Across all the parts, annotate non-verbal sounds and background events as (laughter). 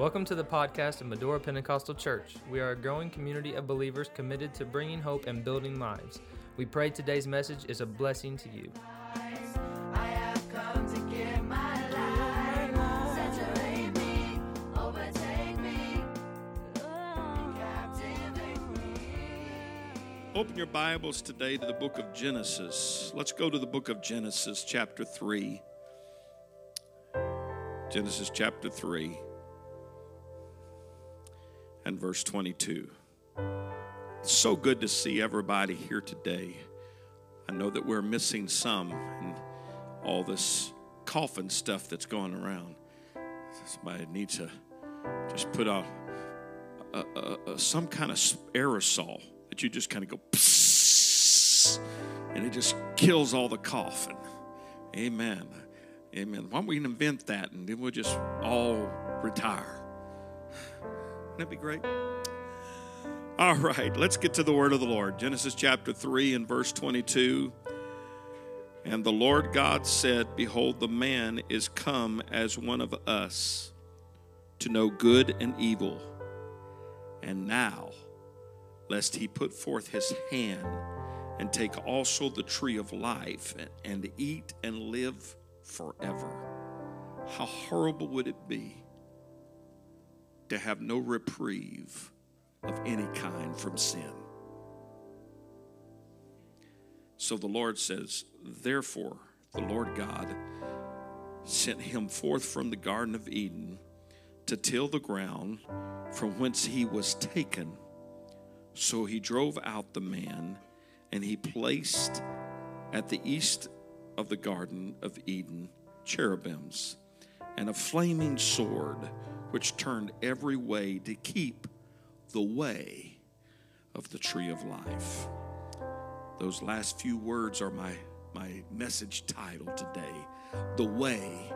Welcome to the podcast of Medora Pentecostal Church. We are a growing community of believers committed to bringing hope and building lives. We pray today's message is a blessing to you. Open your Bibles today to the book of Genesis. Let's go to the book of Genesis, chapter 3. Genesis chapter 3 and verse 22. It's so good to see everybody here today. I know that we're missing some and all this coughing stuff that's going around. Somebody needs to just put out a, a, a, some kind of aerosol that you just kind of go (laughs) and it just kills all the coughing. Amen. Amen. Why don't we invent that and then we'll just all retire? Wouldn't that be great? All right, let's get to the word of the Lord. Genesis chapter 3 and verse 22. And the Lord God said, Behold, the man is come as one of us to know good and evil. And now, lest he put forth his hand and take also the tree of life and eat and live forever. How horrible would it be to have no reprieve of any kind from sin? So the Lord says, Therefore, the Lord God sent him forth from the Garden of Eden to till the ground from whence he was taken. So he drove out the man, and he placed at the east of the Garden of Eden cherubims and a flaming sword which turned every way to keep the way of the tree of life. Those last few words are my, my message title today The Way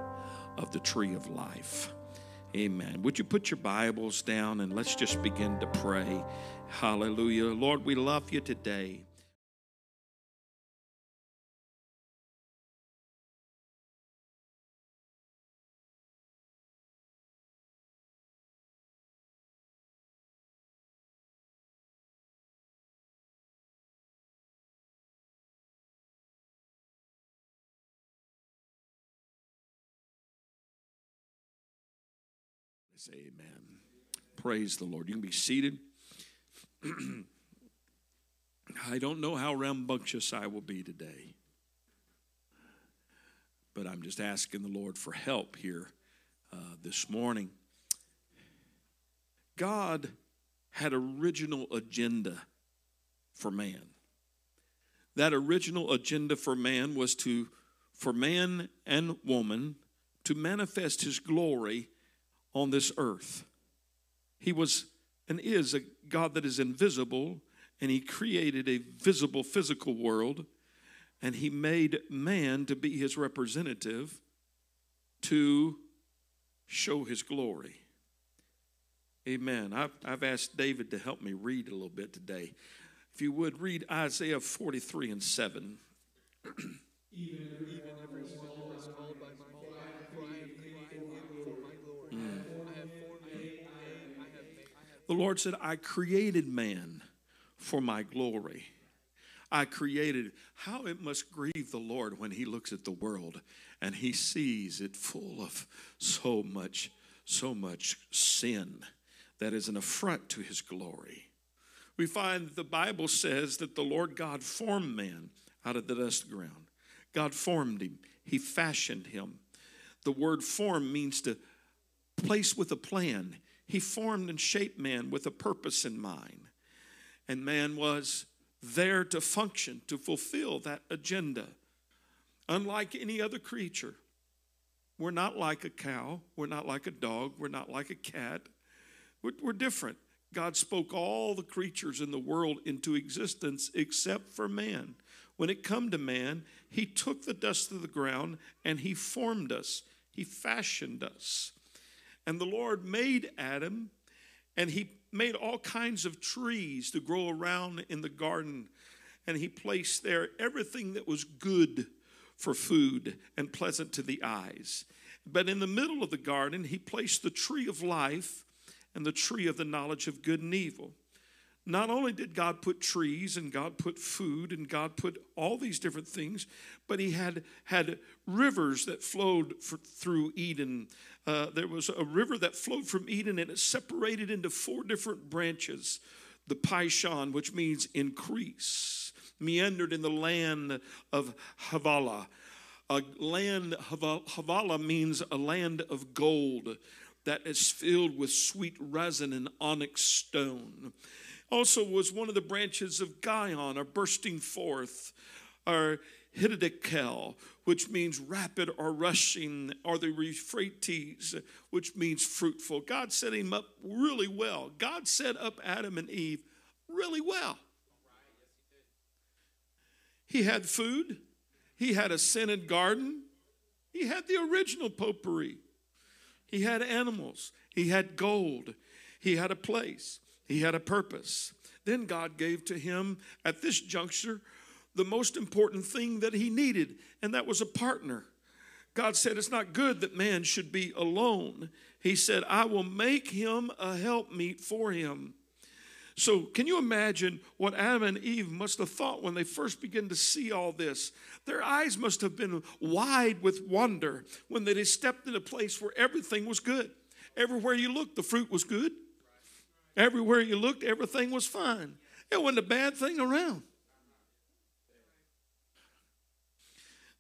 of the Tree of Life. Amen. Would you put your Bibles down and let's just begin to pray? Hallelujah. Lord, we love you today. Amen. Praise the Lord. You can be seated. (clears throat) I don't know how rambunctious I will be today, but I'm just asking the Lord for help here uh, this morning. God had original agenda for man. That original agenda for man was to for man and woman to manifest his glory on this earth. He was and is a God that is invisible, and He created a visible physical world, and He made man to be His representative to show His glory. Amen. I've, I've asked David to help me read a little bit today. If you would read Isaiah 43 and 7. (clears throat) The Lord said, I created man for my glory. I created how it must grieve the Lord when he looks at the world and he sees it full of so much, so much sin that is an affront to his glory. We find the Bible says that the Lord God formed man out of the dust of the ground. God formed him, he fashioned him. The word form means to place with a plan. He formed and shaped man with a purpose in mind. And man was there to function, to fulfill that agenda. Unlike any other creature, we're not like a cow, we're not like a dog, we're not like a cat. We're, we're different. God spoke all the creatures in the world into existence except for man. When it come to man, he took the dust of the ground and he formed us. He fashioned us. And the Lord made Adam, and he made all kinds of trees to grow around in the garden. And he placed there everything that was good for food and pleasant to the eyes. But in the middle of the garden, he placed the tree of life and the tree of the knowledge of good and evil. Not only did God put trees and God put food and God put all these different things, but he had had rivers that flowed for, through Eden. Uh, there was a river that flowed from Eden and it separated into four different branches. The Pishon, which means increase, meandered in the land of Havilah. A land, Havilah means a land of gold that is filled with sweet resin and onyx stone. Also was one of the branches of Gihon, or bursting forth, or Hiddekel, which means rapid or rushing, or the Euphrates, which means fruitful. God set him up really well. God set up Adam and Eve really well. He had food, he had a scented garden, he had the original potpourri, he had animals, he had gold, he had a place, he had a purpose. Then God gave to him at this juncture the most important thing that he needed, and that was a partner. God said, It's not good that man should be alone. He said, I will make him a helpmeet for him. So, can you imagine what Adam and Eve must have thought when they first began to see all this? Their eyes must have been wide with wonder when they stepped in a place where everything was good. Everywhere you looked, the fruit was good. Everywhere you looked, everything was fine. There wasn't a bad thing around.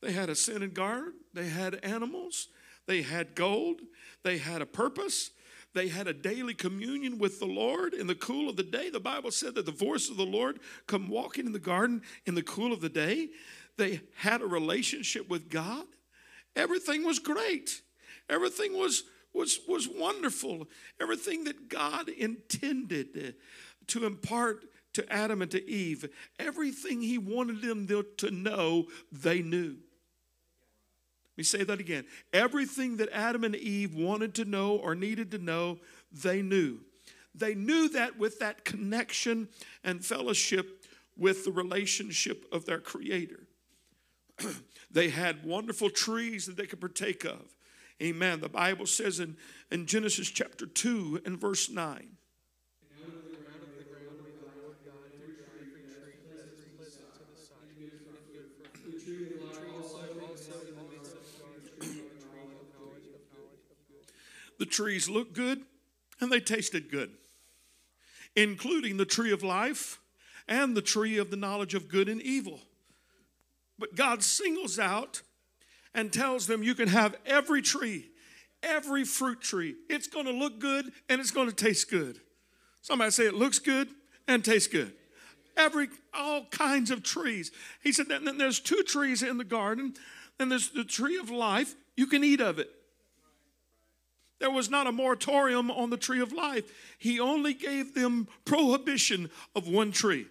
They had a scented garden, they had animals, they had gold, they had a purpose, they had a daily communion with the Lord in the cool of the day. The Bible said that the voice of the Lord come walking in the garden in the cool of the day. They had a relationship with God. Everything was great. Everything was was was wonderful. Everything that God intended to impart to Adam and to Eve, everything he wanted them to know, they knew. Let me say that again. Everything that Adam and Eve wanted to know or needed to know, they knew. They knew that with that connection and fellowship with the relationship of their Creator. (clears throat) they had wonderful trees that they could partake of. Amen. The Bible says in, in Genesis chapter 2 and verse 9. The trees looked good and they tasted good, including the tree of life and the tree of the knowledge of good and evil. But God singles out and tells them you can have every tree, every fruit tree. It's going to look good and it's going to taste good. Somebody say it looks good and tastes good. Every all kinds of trees. He said then there's two trees in the garden, and there's the tree of life. You can eat of it. There was not a moratorium on the tree of life. He only gave them prohibition of one tree.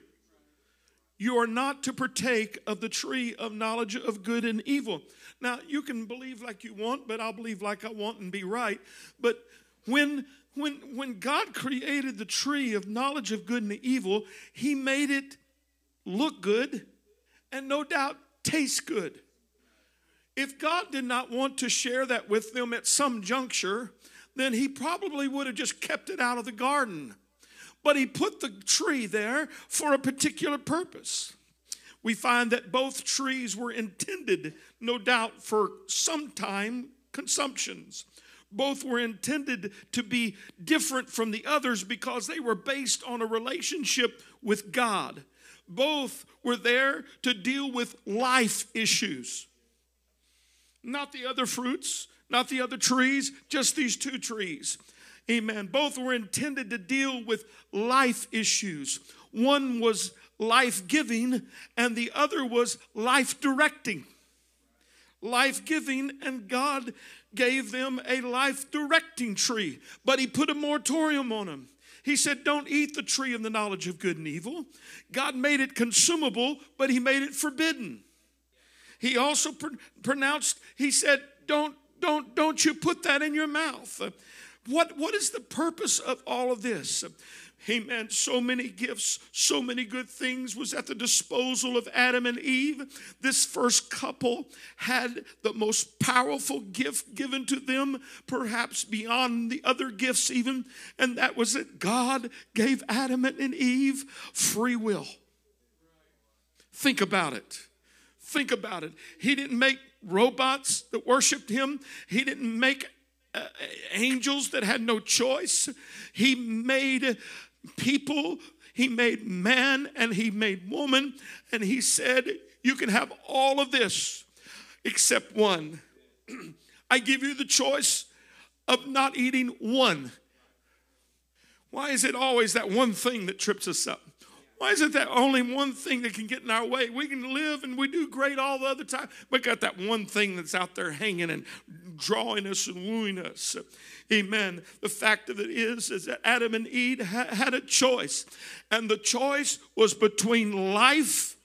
You are not to partake of the tree of knowledge of good and evil. Now, you can believe like you want, but I'll believe like I want and be right. But when when when God created the tree of knowledge of good and evil, he made it look good and no doubt taste good. If God did not want to share that with them at some juncture, then he probably would have just kept it out of the garden. But he put the tree there for a particular purpose. We find that both trees were intended, no doubt, for sometime consumptions. Both were intended to be different from the others because they were based on a relationship with God. Both were there to deal with life issues not the other fruits, not the other trees, just these two trees. Amen. Both were intended to deal with life issues. One was life giving, and the other was life directing. Life giving, and God gave them a life directing tree, but He put a moratorium on them. He said, Don't eat the tree of the knowledge of good and evil. God made it consumable, but He made it forbidden. He also pr- pronounced, he said, don't, don't, don't you put that in your mouth. What, what is the purpose of all of this? Amen. So many gifts, so many good things was at the disposal of Adam and Eve. This first couple had the most powerful gift given to them, perhaps beyond the other gifts, even, and that was that God gave Adam and Eve free will. Think about it. Think about it. He didn't make robots that worshiped him, He didn't make uh, angels that had no choice. He made people, He made man, and He made woman, and He said, You can have all of this except one. (clears throat) I give you the choice of not eating one. Why is it always that one thing that trips us up? Why is it that only one thing that can get in our way? We can live and we do great all the other time, but got that one thing that's out there hanging and drawing us and wooing us. Amen. The fact of it is, is that Adam and Eve had a choice, and the choice was between life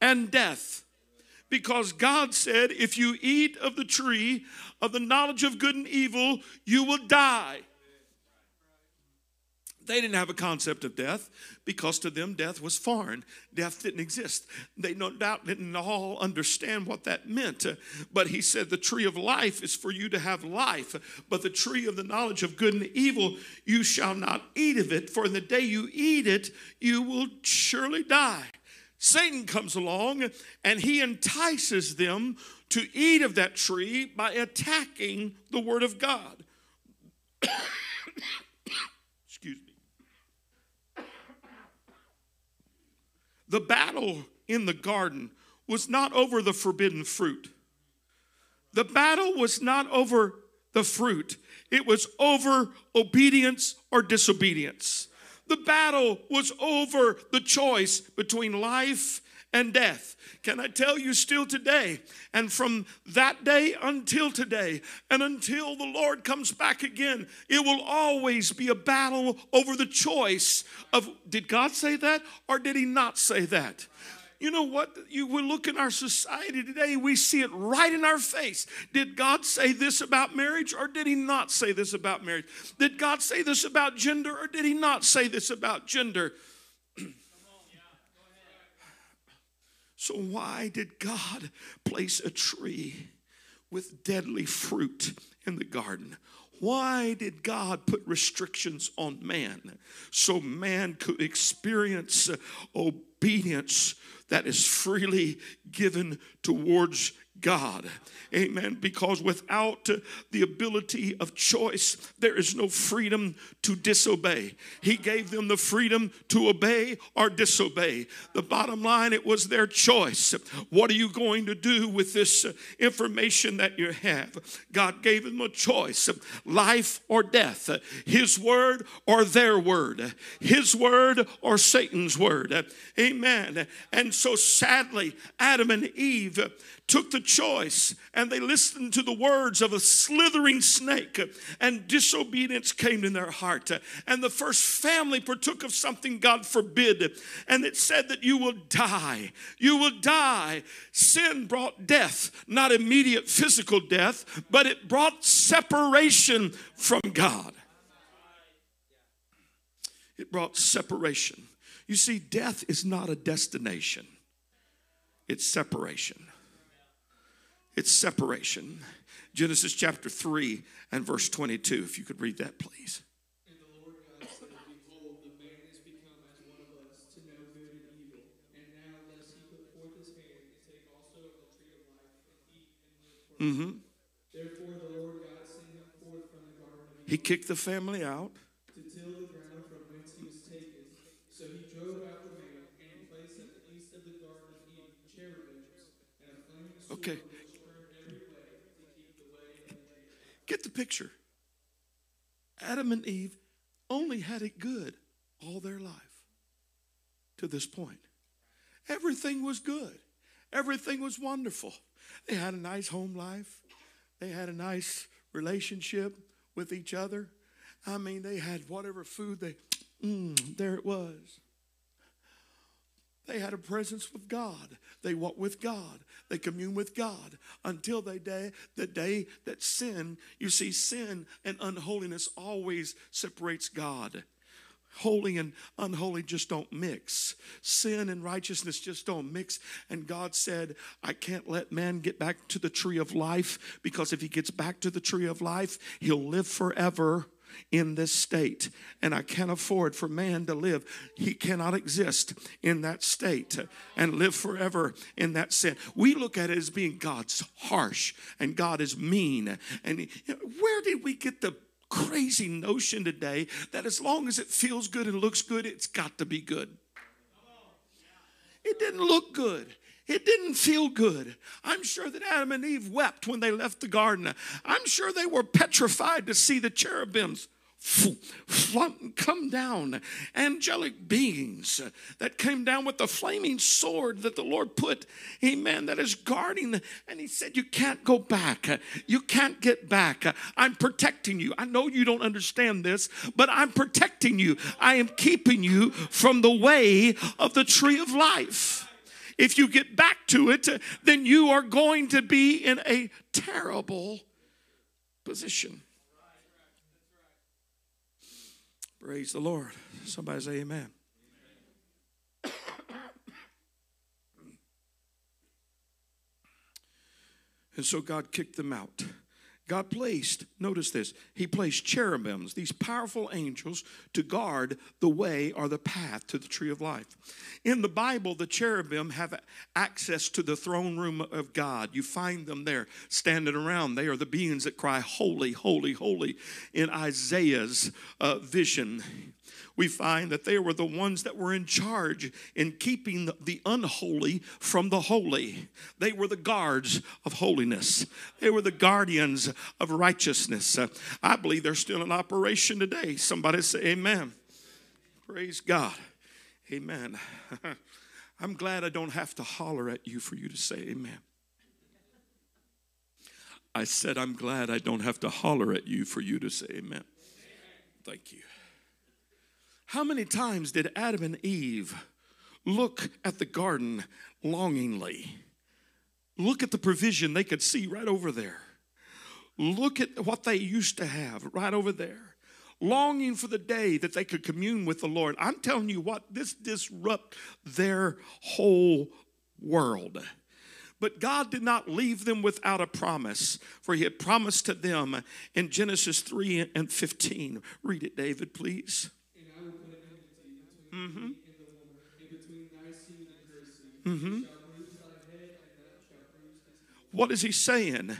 and death. Because God said, if you eat of the tree of the knowledge of good and evil, you will die. They didn't have a concept of death because to them death was foreign. Death didn't exist. They no doubt didn't all understand what that meant. But he said, The tree of life is for you to have life, but the tree of the knowledge of good and evil, you shall not eat of it, for in the day you eat it, you will surely die. Satan comes along and he entices them to eat of that tree by attacking the word of God. (coughs) Excuse me. The battle in the garden was not over the forbidden fruit. The battle was not over the fruit, it was over obedience or disobedience. The battle was over the choice between life and death. Can I tell you still today, and from that day until today, and until the Lord comes back again, it will always be a battle over the choice of did God say that or did He not say that? You know what? You we look in our society today, we see it right in our face. Did God say this about marriage or did he not say this about marriage? Did God say this about gender or did he not say this about gender? (clears throat) So, why did God place a tree with deadly fruit in the garden? Why did God put restrictions on man so man could experience obedience that is freely given towards God? Amen. Because without the ability of choice, there is no freedom to disobey. He gave them the freedom to obey or disobey. The bottom line, it was their choice. What are you going to do with this information that you have? God gave them a choice life or death, His word or their word, His word or Satan's word. Amen. And so sadly, Adam and Eve took the choice and they listened to the words of a slithering snake and disobedience came in their heart. And the first family partook of something god forbid and it said that you will die. You will die. Sin brought death not immediate physical death but it brought separation from god. It brought separation. You see death is not a destination. It's separation it's separation. Genesis chapter 3 and verse 22, if you could read that, please. And the Lord God said, Behold, the man is become as one of us, to know good and evil. And now lest he put forth his hand, and take also of the tree of life, and eat and live forever. Mm-hmm. Therefore the Lord God sent him forth from the garden of He kicked the family out. to till the ground from whence he was taken. So he drove out the man, and placed at the east of the garden of Eden cherubims, and a flaming sword Okay. which burned every way to keep the way of the man. Get the picture. Adam and Eve only had it good all their life to this point. Everything was good, everything was wonderful. They had a nice home life, they had a nice relationship with each other. I mean, they had whatever food they, mm, there it was. They had a presence with God. They walked with God. They commune with God until they day, the day that sin, you see, sin and unholiness always separates God. Holy and unholy just don't mix. Sin and righteousness just don't mix. And God said, I can't let man get back to the tree of life because if he gets back to the tree of life, he'll live forever in this state. And I can't afford for man to live. He cannot exist in that state and live forever in that sin. We look at it as being God's harsh and God is mean. And where did we get the crazy notion today that as long as it feels good and looks good, it's got to be good? It didn't look good. It didn't feel good. I'm sure that Adam and Eve wept when they left the garden. I'm sure they were petrified to see the cherubims come down, angelic beings that came down with the flaming sword that the Lord put, amen, that is guarding. And He said, You can't go back. You can't get back. I'm protecting you. I know you don't understand this, but I'm protecting you. I am keeping you from the way of the tree of life. If you get back to it, uh, then you are going to be in a terrible position. Praise the Lord. Somebody say amen. And so God kicked them out. God placed, notice this, He placed cherubims, these powerful angels, to guard the way or the path to the tree of life. In the Bible, the cherubim have access to the throne room of God. You find them there standing around. They are the beings that cry, Holy, holy, holy, in Isaiah's uh, vision we find that they were the ones that were in charge in keeping the unholy from the holy. They were the guards of holiness, they were the guardians of righteousness. I believe they're still in operation today. Somebody say, Amen. Praise God. Amen. (laughs) I'm glad I don't have to holler at you for you to say amen. I said, I'm glad I don't have to holler at you for you to say amen. Thank you. How many times did Adam and Eve look at the garden longingly? Look at the provision they could see right over there. Look at what they used to have right over there. Longing for the day that they could commune with the Lord. I'm telling you what, this disrupt their whole world. But God did not leave them without a promise, for He had promised to them in Genesis 3 and 15. Read it, David, please. Mm-hmm. Heel. What is he saying?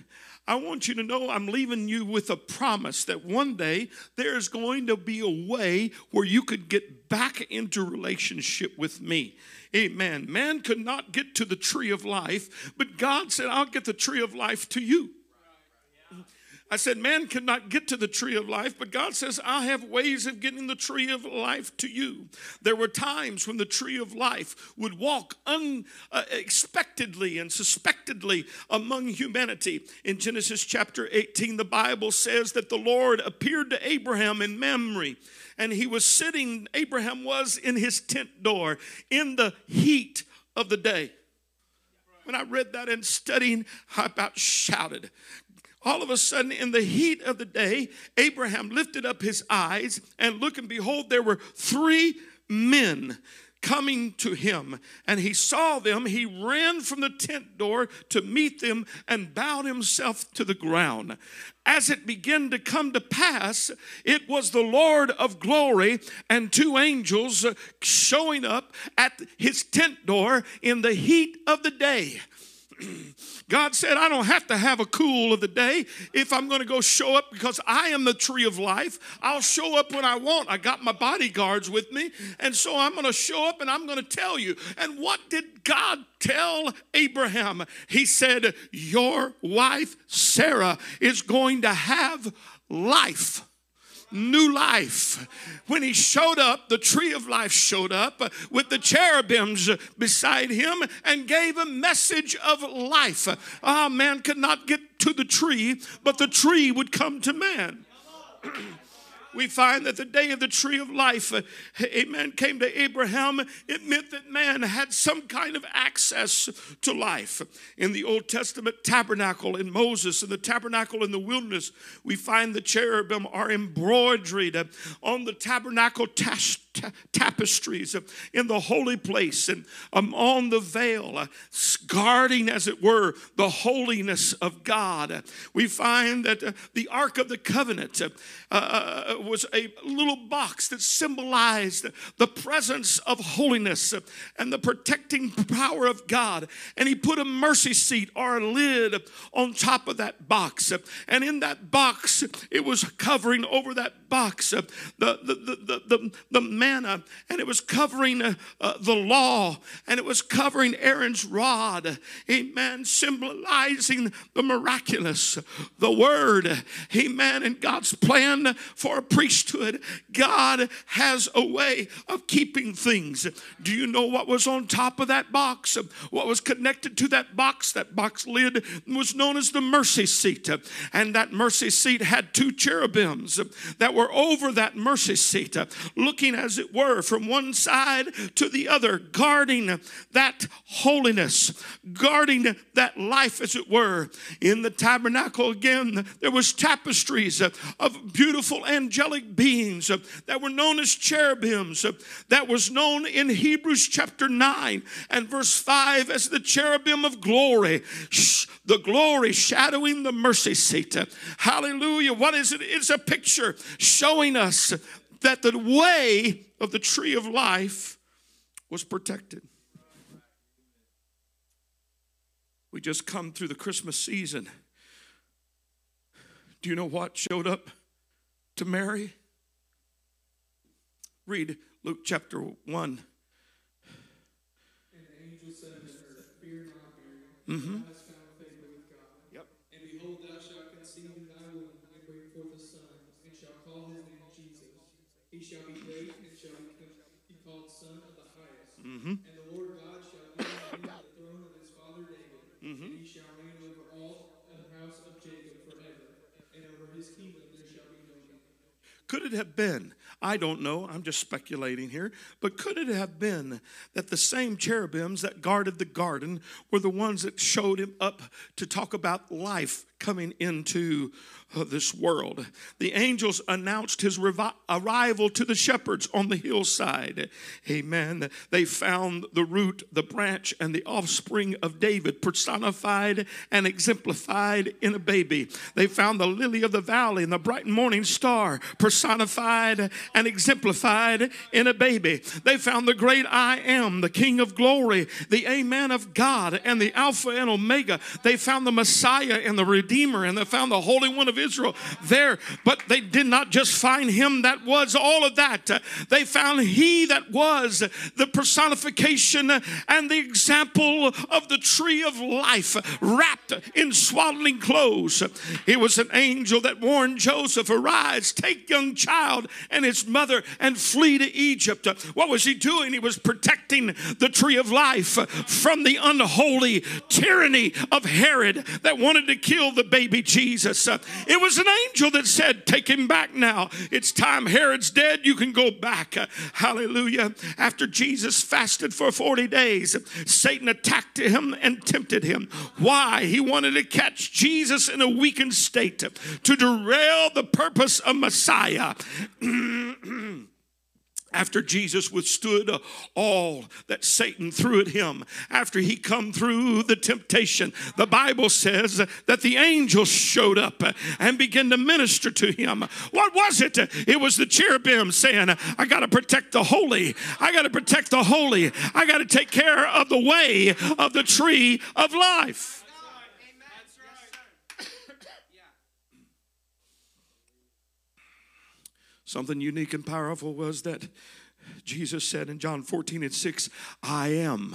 I want you to know I'm leaving you with a promise that one day there's going to be a way where you could get back into relationship with me. Amen. Man could not get to the tree of life, but God said, I'll get the tree of life to you. I said, man cannot get to the tree of life, but God says, I have ways of getting the tree of life to you. There were times when the tree of life would walk unexpectedly and suspectedly among humanity. In Genesis chapter 18, the Bible says that the Lord appeared to Abraham in Mamre, and he was sitting, Abraham was in his tent door in the heat of the day. When I read that and studying, I about shouted all of a sudden, in the heat of the day, Abraham lifted up his eyes and look and behold, there were three men coming to him. And he saw them. He ran from the tent door to meet them and bowed himself to the ground. As it began to come to pass, it was the Lord of glory and two angels showing up at his tent door in the heat of the day. (clears throat) God said, I don't have to have a cool of the day if I'm going to go show up because I am the tree of life. I'll show up when I want. I got my bodyguards with me. And so I'm going to show up and I'm going to tell you. And what did God tell Abraham? He said, Your wife, Sarah, is going to have life new life. When he showed up, the tree of life showed up with the cherubims beside him and gave a message of life. Ah, man could not get to the tree, but the tree would come to man. (clears throat) we find that the day of the tree of life, uh, amen, came to Abraham. It meant that man had some kind of access to life. In the Old Testament tabernacle in Moses, in the tabernacle in the wilderness, we find the cherubim are embroidered uh, on the tabernacle tapestries uh, in the holy place and um, on the veil, guarding, as it were, the holiness of God. We find that the Ark of the Covenant was a little box that symbolized the presence of holiness uh, and the protecting power of God. And He put a mercy seat or a lid on top of that box. Uh, And in that box, it was covering over that box uh, the, the, the, the, the, manna, and it was covering uh, uh, the law, and it was covering Aaron's rod. Amen. Symbolizing the miraculous, the word. Amen. And God's plan for priesthood. God has a way of keeping things. Do you know what was on top of that box? What was connected to that box? That box lid was known as the mercy seat. And that mercy seat had two cherubims that were over that mercy seat, looking as it were from one side to the other, guarding that holiness, guarding that life as it were. In the tabernacle again, there was tapestries of beautiful angelic beings uh, that were known as cherubims. Uh, that was known in Hebrews chapter 9 and verse 5 as the cherubim of glory. The glory shadowing the mercy seat. Hallelujah. What is it? It's a picture showing us that the way of the tree of life was protected. We just come through the Christmas season. Do you know what showed up to Mary? Read Luke chapter 1. And the angel said unto her, Fear not, Mary, Mm-hmm. thou hast found favor with God. Yep. And behold, thou shalt conceive in thy womb, and bring forth a son, and shall call his name Jesus. He shall be great, and shall be, be called Son of the Highest. Mm-hmm. And the Lord God shall give him the throne of his father David, Mm-hmm. and he shall reign over all the house of Jacob forever, and over his kingdom there shall be no end. Could it have been? I don't know. I'm just speculating here. But could it have been that the same cherubims that guarded the garden were the ones that showed him up to talk about life coming into uh, this world? The angels announced his revi- arrival to the shepherds on the hillside. Amen. They found the root, the branch, and the offspring of David personified and exemplified in a baby. They found the lily of the valley and the bright morning star personified and exemplified in a baby. They found the great I am, the King of glory, the Amen of God, and the Alpha and Omega. They found the Messiah and the Redeemer, and they found the Holy One of Israel there. But they did not just find him that was all of that. They found he that was the personification and the example of the tree of life wrapped in swaddling clothes. It was an angel that warned Joseph, Arise, take young child and his mother and flee to Egypt. What was he doing? He was protecting the tree of life from the unholy tyranny of Herod that wanted to kill the baby Jesus. Uh, it was an angel that said, Take him back now. It's time. Herod's dead. You can go back. Uh, hallelujah. After Jesus fasted for 40 days, Satan attacked him and tempted him. Why? He wanted to catch Jesus in a weakened state to derail the purpose of Messiah. (clears throat) after Jesus withstood all that Satan threw at him, after he come through the temptation, the Bible says that the angels showed up and began to minister to him. What was it? It was the cherubim saying, I got to protect the holy. I got to protect the holy. I got to take care of the way of the tree of life. Something unique and powerful was that Jesus said in John 14 and 6, I am,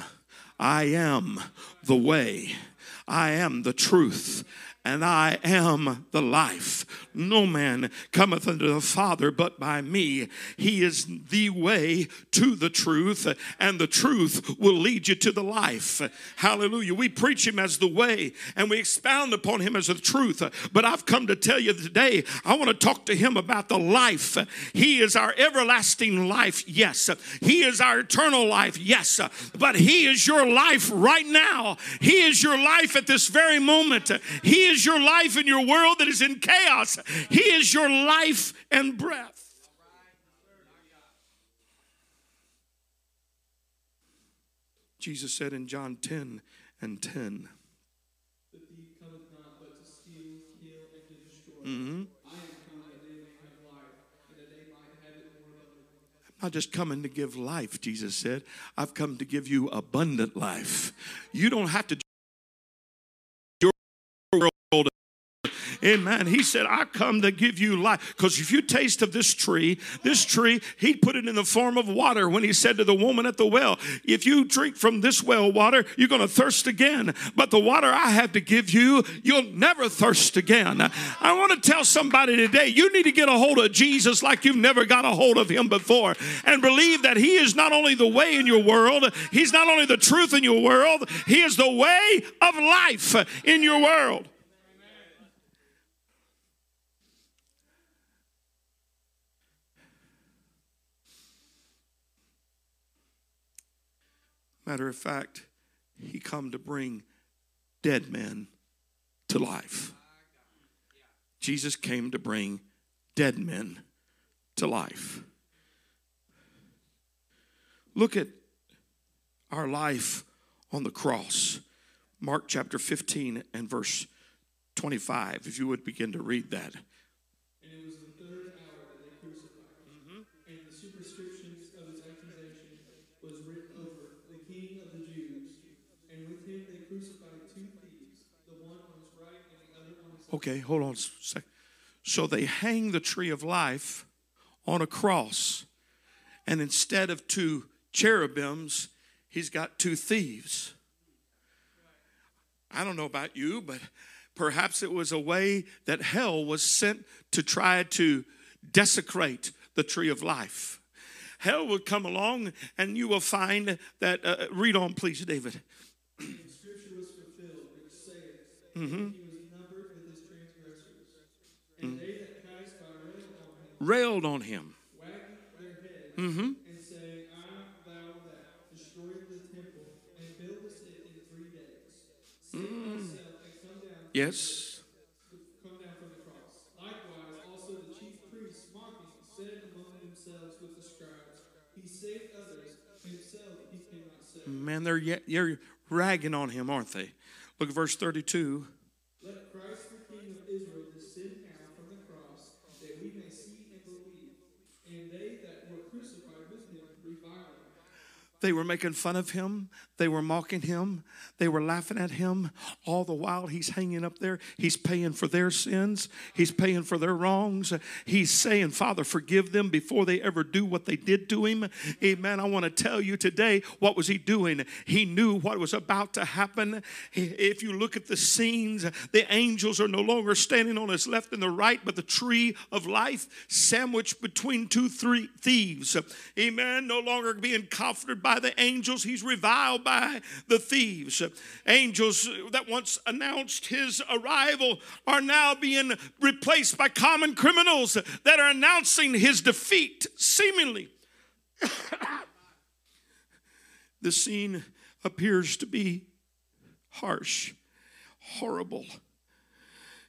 I am the way, I am the truth and I am the life. No man cometh unto the Father but by me. He is the way to the truth, and the truth will lead you to the life. Hallelujah. We preach him as the way and we expound upon him as the truth. But I've come to tell you today, I want to talk to him about the life. He is our everlasting life, yes. He is our eternal life, yes. But he is your life right now. He is your life at this very moment. He is your life in your world that is in chaos. He is your life and breath. Jesus said in John 10 and 10. The thief cometh not but to steal, and to destroy. Mm-hmm. I'm not just coming to give life, Jesus said. I've come to give you abundant life. You don't have to Amen. He said, I come to give you life. Because if you taste of this tree, this tree, he put it in the form of water when he said to the woman at the well, If you drink from this well water, you're going to thirst again. But the water I have to give you, you'll never thirst again. I want to tell somebody today, you need to get a hold of Jesus like you've never got a hold of him before and believe that he is not only the way in your world, he's not only the truth in your world, he is the way of life in your world. Matter of fact, he come to bring dead men to life. Jesus came to bring dead men to life. Look at our life on the cross. Mark chapter 15 and verse 25, if you would begin to read that. And it was the third hour that they crucified him. And the superscription of his accusation was written over the King of the Jews. And with him they crucified two thieves, the one on his right and the other on his left. Okay, hold on a sec. So they hang the tree of life on a cross, and instead of two cherubims, he's got two thieves. I don't know about you, but perhaps it was a way that hell was sent to try to desecrate the tree of life. Hell would come along, and you will find that. Uh, read on, please, David. And Save thyself and come down Yes. come down from the cross. Likewise, also the chief priests mocking said among themselves with the scribes, He saved others, himself he cannot save. Man, they're, yet, they're ragging on him, aren't they? Look at verse 32. Let Christ the King of Israel descend now from the cross, that we may see and believe. And they that were crucified with him revile him. They were making fun of him. They were mocking him. They were laughing at him. All the while he's hanging up there. He's paying for their sins. He's paying for their wrongs. He's saying, Father, forgive them before they ever do what they did to him. Amen. I want to tell you today, what was he doing? He knew what was about to happen. If you look at the scenes, the angels are no longer standing on his left and the right, but the tree of life sandwiched between two three thieves. Amen. No longer being comforted by the angels, he's reviled by the thieves. Angels that once announced his arrival are now being replaced by common criminals that are announcing his defeat, seemingly. (coughs) the scene appears to be harsh, horrible.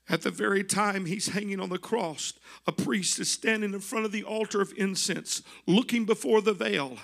At the very time he's hanging on the cross, a priest is standing in front of the altar of incense, looking before the veil,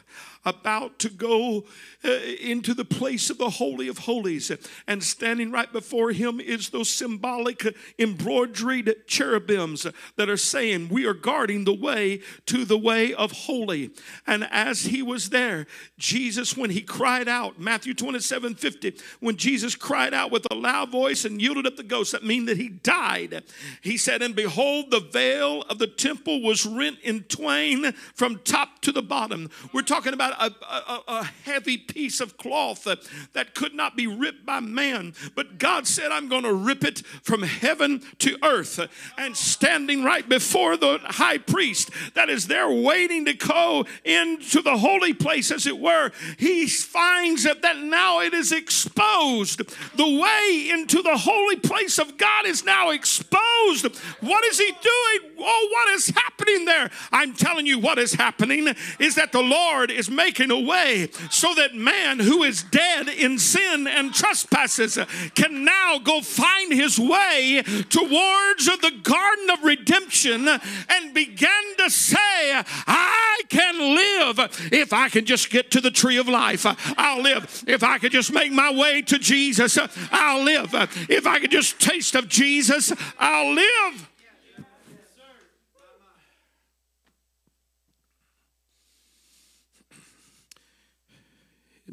about to go uh, into the place of the Holy of Holies. And standing right before him is those symbolic embroidered cherubims that are saying, We are guarding the way to the way of holy. And as he was there, Jesus, when he cried out, Matthew 27 50, when Jesus cried out with a loud voice and yielded up the ghost, that means that he died. He said, And behold, the veil of the temple was rent in twain from top to the bottom. We're talking about a, a, a heavy piece of cloth that, could not be ripped by man. But God said, I'm going to rip it from heaven to earth. And standing right before the high priest that is there waiting to go into the holy place, as it were, he finds that, that now it is exposed. The way into the holy place of God is now exposed. What is he doing? Oh, what is happening there? I'm telling you, what is happening is that the Lord is making a way so that man who is dead in sin and trespasses can now go find his way towards the garden of redemption and begin to say, I can live if I can just get to the tree of life. I'll live if I could just make my way to Jesus. I'll live if I could just taste of Jesus. I'll live.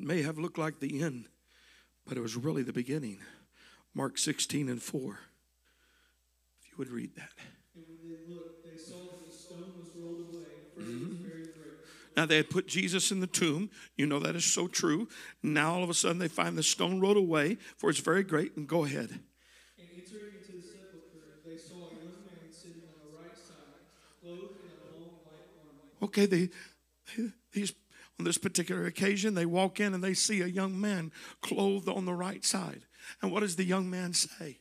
May have looked like the end, but it was really the beginning. Mark 16 and 4. If you would read that. They looked, they the stone was rolled away, for it was mm-hmm. very great. Now they had put Jesus in the tomb. You know that is so true. Now all of a sudden they find the stone rolled away, for it's very great. And go ahead. And entering into the sepulchre, they saw a young man sitting on the right side, clothed in a long white garment. Okay, they, these on this particular occasion they walk in and they see a young man clothed on the right side. And what does the young man say?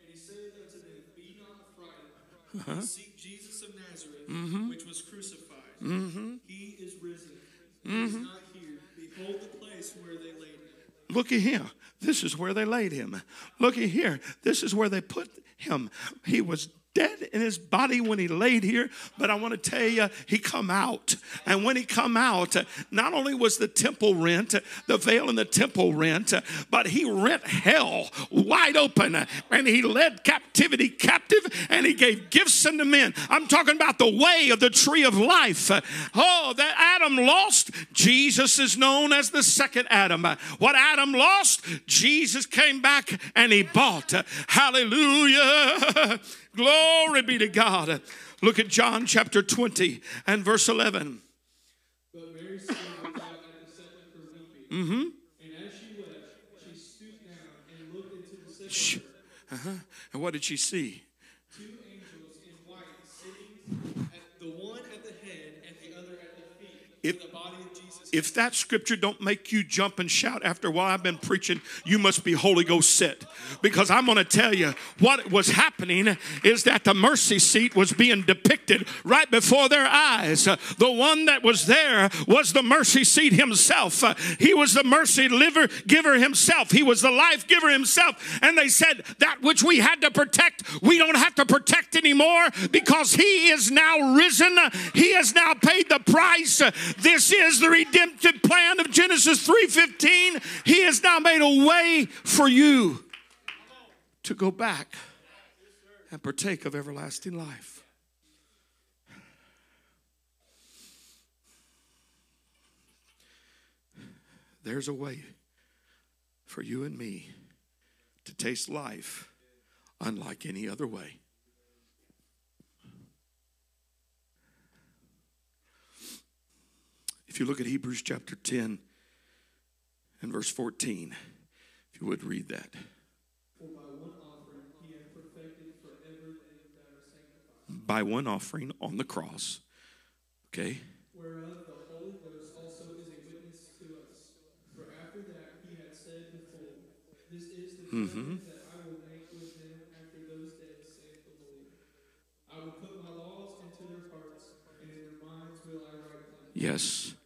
And he said unto them, Be not affrighted, but uh-huh. seek Jesus of Nazareth, mm-hmm. which was crucified. Mm-hmm. He is risen. He is mm-hmm. not here. Behold the place where they laid him. Look at him. This is where they laid him. Look at here. This is where they put him. He was dead in his body when he laid here but i want to tell you he come out. And when he come out not only was the temple rent the veil in the temple rent but he rent hell wide open. And he led captivity captive and he gave gifts unto men. I'm talking about the way of the tree of life. Oh that adam lost jesus is known as the second adam. What adam lost jesus came back and he bought. Hallelujah Glory be to God. Look at John chapter 20 and verse 11. But Mary stood at the sepulchre weeping. And as she wept, she stooped down and looked into the sepulchre. Uh-huh. And what did she see? Two angels in white sitting, at the one at the head and the other at the feet, If- the body. If that scripture don't make you jump and shout after while I've been preaching, you must be Holy Ghost set. Because I'm going to tell you what was happening is that the mercy seat was being depicted right before their eyes. The one that was there was the mercy seat himself. He was the mercy liver giver himself. He was the life giver himself. And they said that which we had to protect, we don't have to protect anymore because he is now risen. He has now paid the price. This is the redemptive plan of Genesis 3:15. He has now made a way for you to go back and partake of everlasting life. There's a way for you and me to taste life unlike any other way. If you look at Hebrews chapter 10 and verse 14, if you would read that. By one offering he hath perfected forever them that are sanctified. By one offering on the cross. Okay? Whereof the Holy Ghost also is a witness to us. For after that he had said before, This is the covenant mm-hmm. that I will make with them after those days, saith the Lord. I will put my laws into their hearts, and in their minds will I write them. Yes.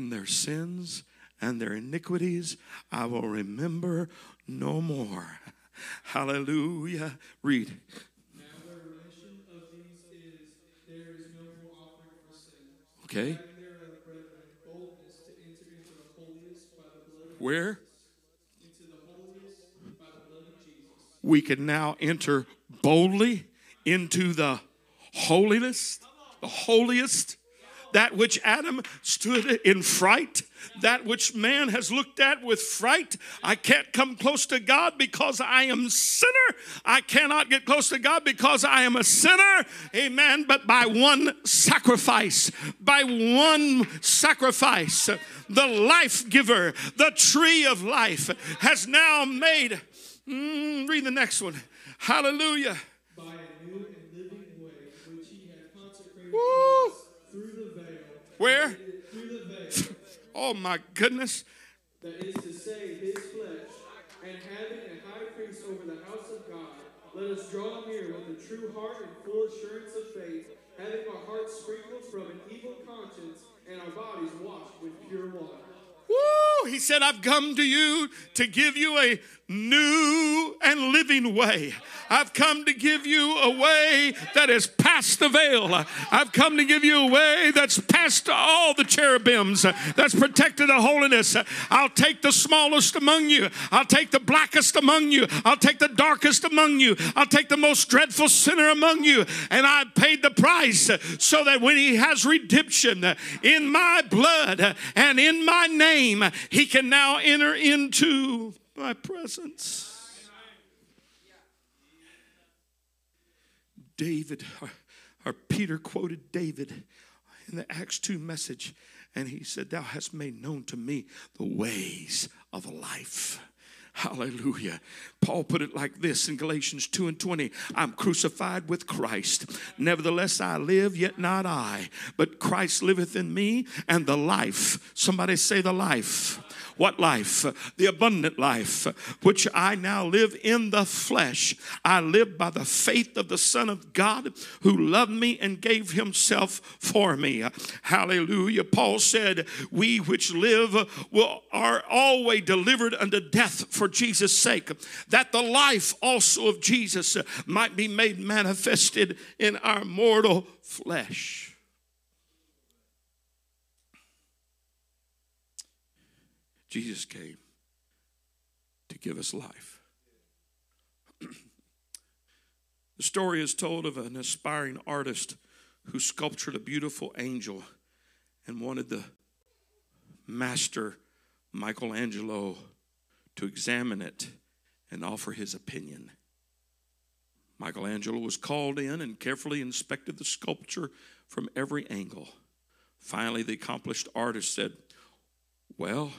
And their sins and their iniquities I will remember no more. (laughs) Hallelujah. Read. Now the remission of these is, there is no more offering for sin. Okay? Having thereof, brethren, boldness to enter into the holiest by the blood of Where? into the holiest by the blood of Jesus. we can now enter boldly into the holiness, the holiest, that which Adam stood in fright, that which man has looked at with fright. I can't come close to God because I am sinner. I cannot get close to God because I am a sinner. Amen. But by one sacrifice, by one sacrifice, the life giver, the tree of life, has now made. Mm, read the next one. Hallelujah. by a new and living way which he hath consecrated Woo! through the Where? through the veil, (laughs) Oh my goodness. that is to say, his flesh, and having a high priest over the house of God, let us draw near with a true heart and full assurance of faith, having our hearts sprinkled from an evil conscience and our bodies washed with pure water. Woo! He said, I've come to you to give you a new and living way. I've come to give you a way that is past the veil. I've come to give you a way that's past all the cherubims, that's protected the holiness. I'll take the smallest among you. I'll take the blackest among you. I'll take the darkest among you. I'll take the most dreadful sinner among you. And I paid the price so that when he has redemption in my blood and in my name, he can now enter into my presence. David, or Peter quoted David in the Acts 2 message, and he said, Thou hast made known to me the ways of a life. Hallelujah. Paul put it like this in Galatians 2 and 20 I'm crucified with Christ. Nevertheless, I live, yet not I, but Christ liveth in me, and the life. Somebody say the life. What life? The abundant life, which I now live in the flesh. I live by the faith of the Son of God who loved me and gave himself for me. Hallelujah. Paul said, We which live will, are always delivered unto death for Jesus' sake, that the life also of Jesus might be made manifested in our mortal flesh. Jesus came to give us life. (clears throat) the story is told of an aspiring artist who sculptured a beautiful angel and wanted the master Michelangelo to examine it and offer his opinion. Michelangelo was called in and carefully inspected the sculpture from every angle. Finally, the accomplished artist said, Well,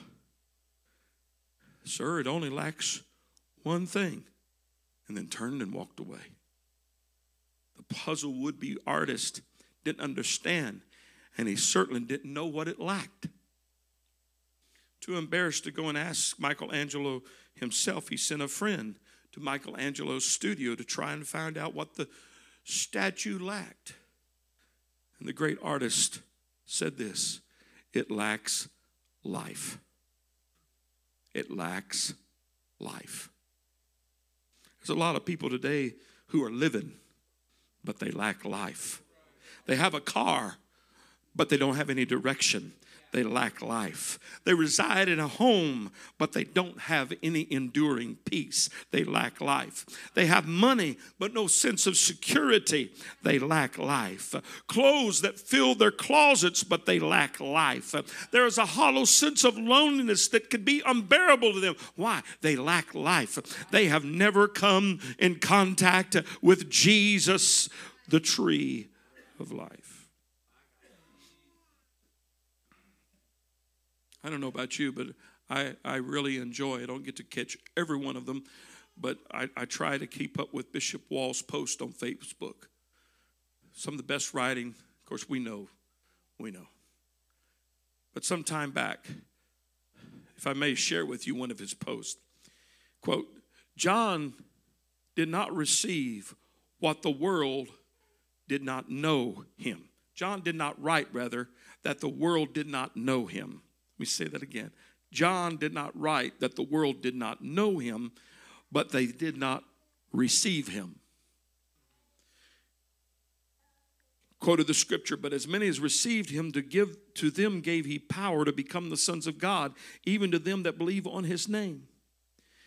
Sir, it only lacks one thing, and then turned and walked away. The puzzle would be artist didn't understand, and he certainly didn't know what it lacked. Too embarrassed to go and ask Michelangelo himself, he sent a friend to Michelangelo's studio to try and find out what the statue lacked. And the great artist said this it lacks life it lacks life. There's a lot of people today who are living, but they lack life. They have a car, but they don't have any direction. They lack life. They reside in a home, but they don't have any enduring peace. They lack life. They have money, but no sense of security. They lack life. Clothes that fill their closets, but they lack life. There is a hollow sense of loneliness that could be unbearable to them. Why? They lack life. They have never come in contact with Jesus, the tree of life. I don't know about you, but I, I really enjoy. I don't get to catch every one of them, but I, I try to keep up with Bishop Wall's post on Facebook. Some of the best writing, of course, we know, we know. But some time back, if I may share with you one of his posts, quote, John did not receive what the world did not know him. John did not write, rather, that the world did not know him. Let me say that again. John did not write that the world did not know him, but they did not receive him. Quoted the scripture, but as many as received him to give to them gave he power to become the sons of God, even to them that believe on his name.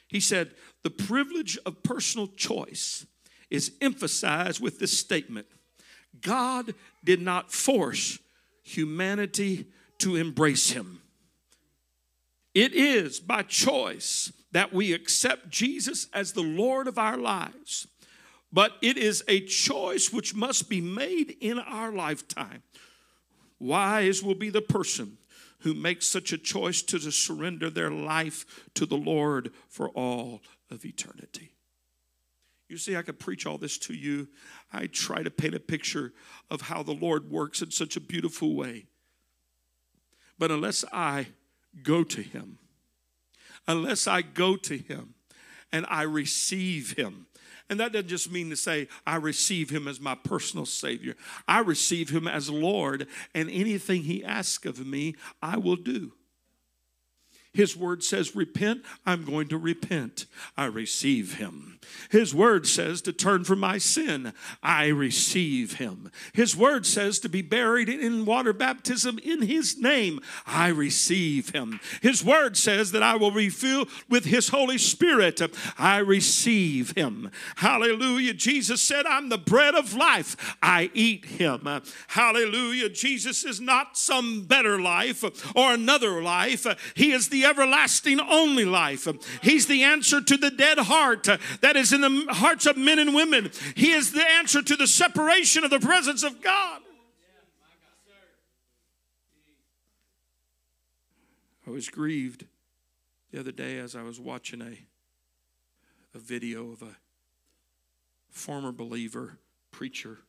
He said, the privilege of personal choice is emphasized with this statement God did not force humanity to embrace him. It is by choice that we accept Jesus as the Lord of our lives. But it is a choice which must be made in our lifetime. Wise will be the person who makes such a choice to surrender their life to the Lord for all of eternity. You see, I could preach all this to you. I try to paint a picture of how the Lord works in such a beautiful way. But unless I go to Him, unless I go to Him and I receive Him, and that doesn't just mean to say I receive Him as my personal Savior, I receive Him as Lord, and anything He asks of me, I will do. His word says, Repent, I'm going to repent. I receive him. His word says to turn from my sin. I receive him. His word says to be buried in water baptism in his name. I receive him. His word says that I will be filled with his Holy Spirit. I receive him. Hallelujah. Jesus said, I'm the bread of life. I eat him. Hallelujah. Jesus is not some better life or another life. He is the everlasting only life. He's the answer to the dead heart that is in the hearts of men and women. He is the answer to the separation of the presence of God. I was grieved the other day as I was watching a, a video of a former believer preacher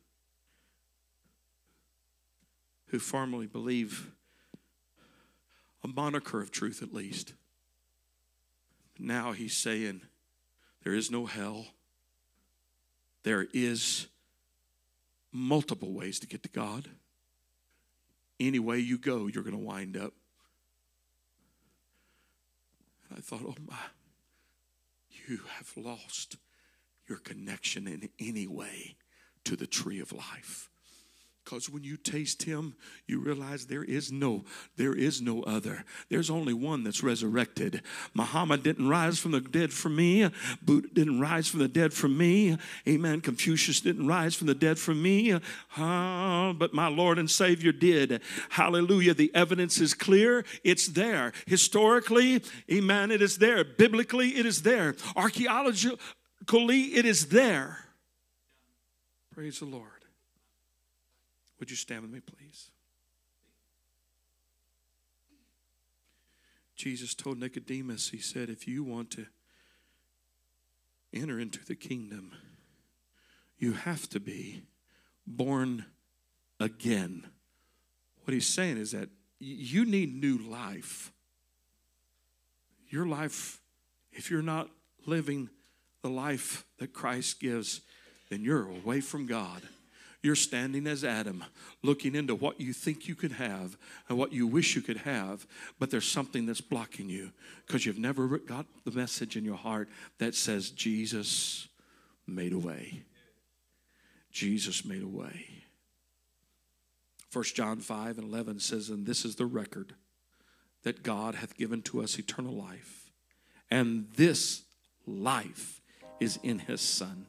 who formerly believed a moniker of truth at least. Now he's saying there is no hell. There is multiple ways to get to God. Any way you go, you're going to wind up. And I thought, oh my, you have lost your connection in any way to the tree of life. Because when you taste him, you realize there is no, there is no other. There's only one that's resurrected. Muhammad didn't rise from the dead for me. Buddha didn't rise from the dead for me. Amen. Confucius didn't rise from the dead for me. Ah, but my Lord and Savior did. Hallelujah. The evidence is clear. It's there. Historically, amen, it is there. Biblically, it is there. Archaeologically, it is there. Praise the Lord. Would you stand with me, please? Jesus told Nicodemus, He said, if you want to enter into the kingdom, you have to be born again. What He's saying is that you need new life. Your life, if you're not living the life that Christ gives, then you're away from God. You're standing as Adam, looking into what you think you could have and what you wish you could have, but there's something that's blocking you because you've never got the message in your heart that says, Jesus made a way. Jesus made a way. 1 John 5 and 11 says, And this is the record that God hath given to us eternal life, and this life is in his Son.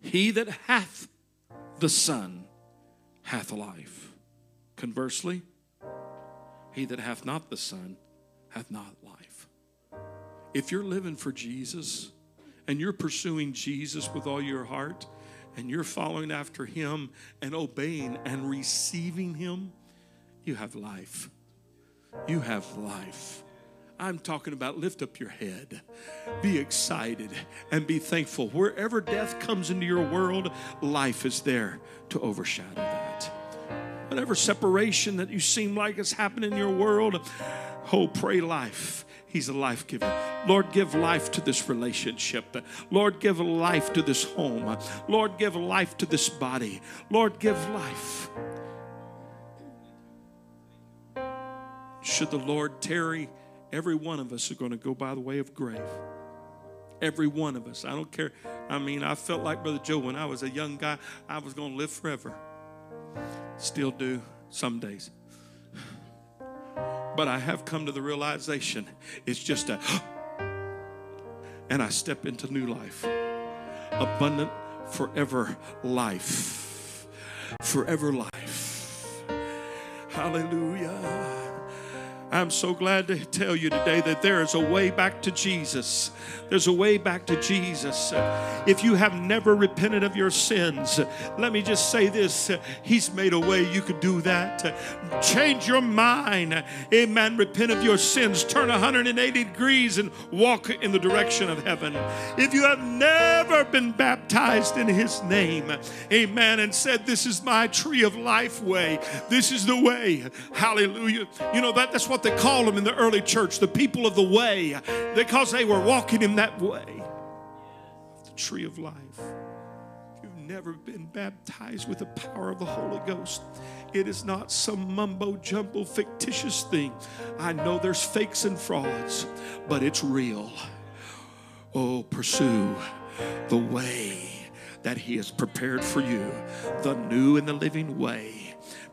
He that hath the Son hath life. Conversely, he that hath not the Son hath not life. If you're living for Jesus and you're pursuing Jesus with all your heart and you're following after him and obeying and receiving him, you have life. You have life. I'm talking about lift up your head, be excited, and be thankful. Wherever death comes into your world, life is there to overshadow that. Whatever separation that you seem like is happening in your world, oh, pray life. He's a life giver. Lord, give life to this relationship. Lord, give life to this home. Lord, give life to this body. Lord, give life. Should the Lord tarry, every one of us are going to go by the way of grave. Every one of us. I don't care. I mean, I felt like Brother Joe when I was a young guy, I was going to live forever. Still do some days. But I have come to the realization it's just a, (gasps) and I step into new life. Abundant forever life. Forever life. Hallelujah. I'm so glad to tell you today that there is a way back to Jesus. There's a way back to Jesus. If you have never repented of your sins, let me just say this He's made a way you could do that. Change your mind. Amen. Repent of your sins. Turn 180 degrees and walk in the direction of heaven. If you have never been baptized in His name, amen, and said, This is my tree of life way, this is the way. Hallelujah. You know, that, that's what they called them in the early church, the people of the way, because they were walking in that way. The tree of life. If you've never been baptized with the power of the Holy Ghost, it is not some mumbo jumbo fictitious thing. I know there's fakes and frauds, but it's real. Oh, pursue the way that He has prepared for you, the new and the living way.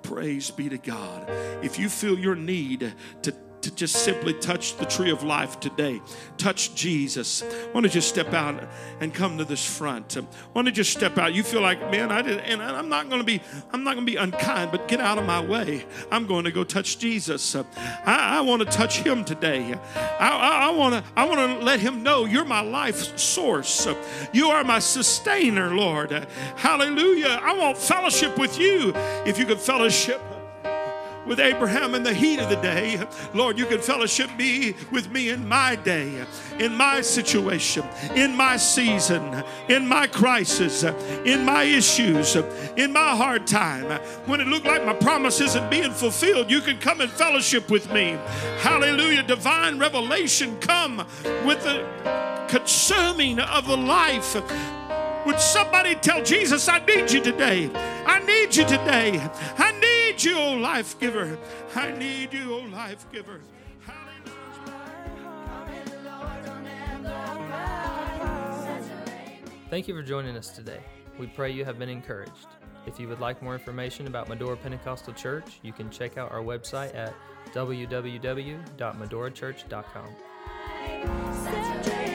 Praise be to God. If you feel your need to to just simply touch the tree of life today. Touch Jesus. Why don't you step out and come to this front? Why don't you just step out? You feel like, man, I did, and I'm not going to be, I'm not going to be unkind, but get out of my way. I'm going to go touch Jesus. I, I want to touch Him today. I want to, I want to let Him know you're my life source. You are my sustainer, Lord. Hallelujah. I want fellowship with you. If you could fellowship with Abraham in the heat of the day. Lord, you can fellowship me with me in my day, in my situation, in my season, in my crisis, in my issues, in my hard time. When it looked like my promise isn't being fulfilled, you can come and fellowship with me. Hallelujah. Divine revelation come with the consuming of the life would somebody tell Jesus, I need you today? I need you today. I need you, oh life giver. I need you, oh life giver. Thank you for joining us today. We pray you have been encouraged. If you would like more information about Medora Pentecostal Church, you can check out our website at www.medorachurch.com. Saturate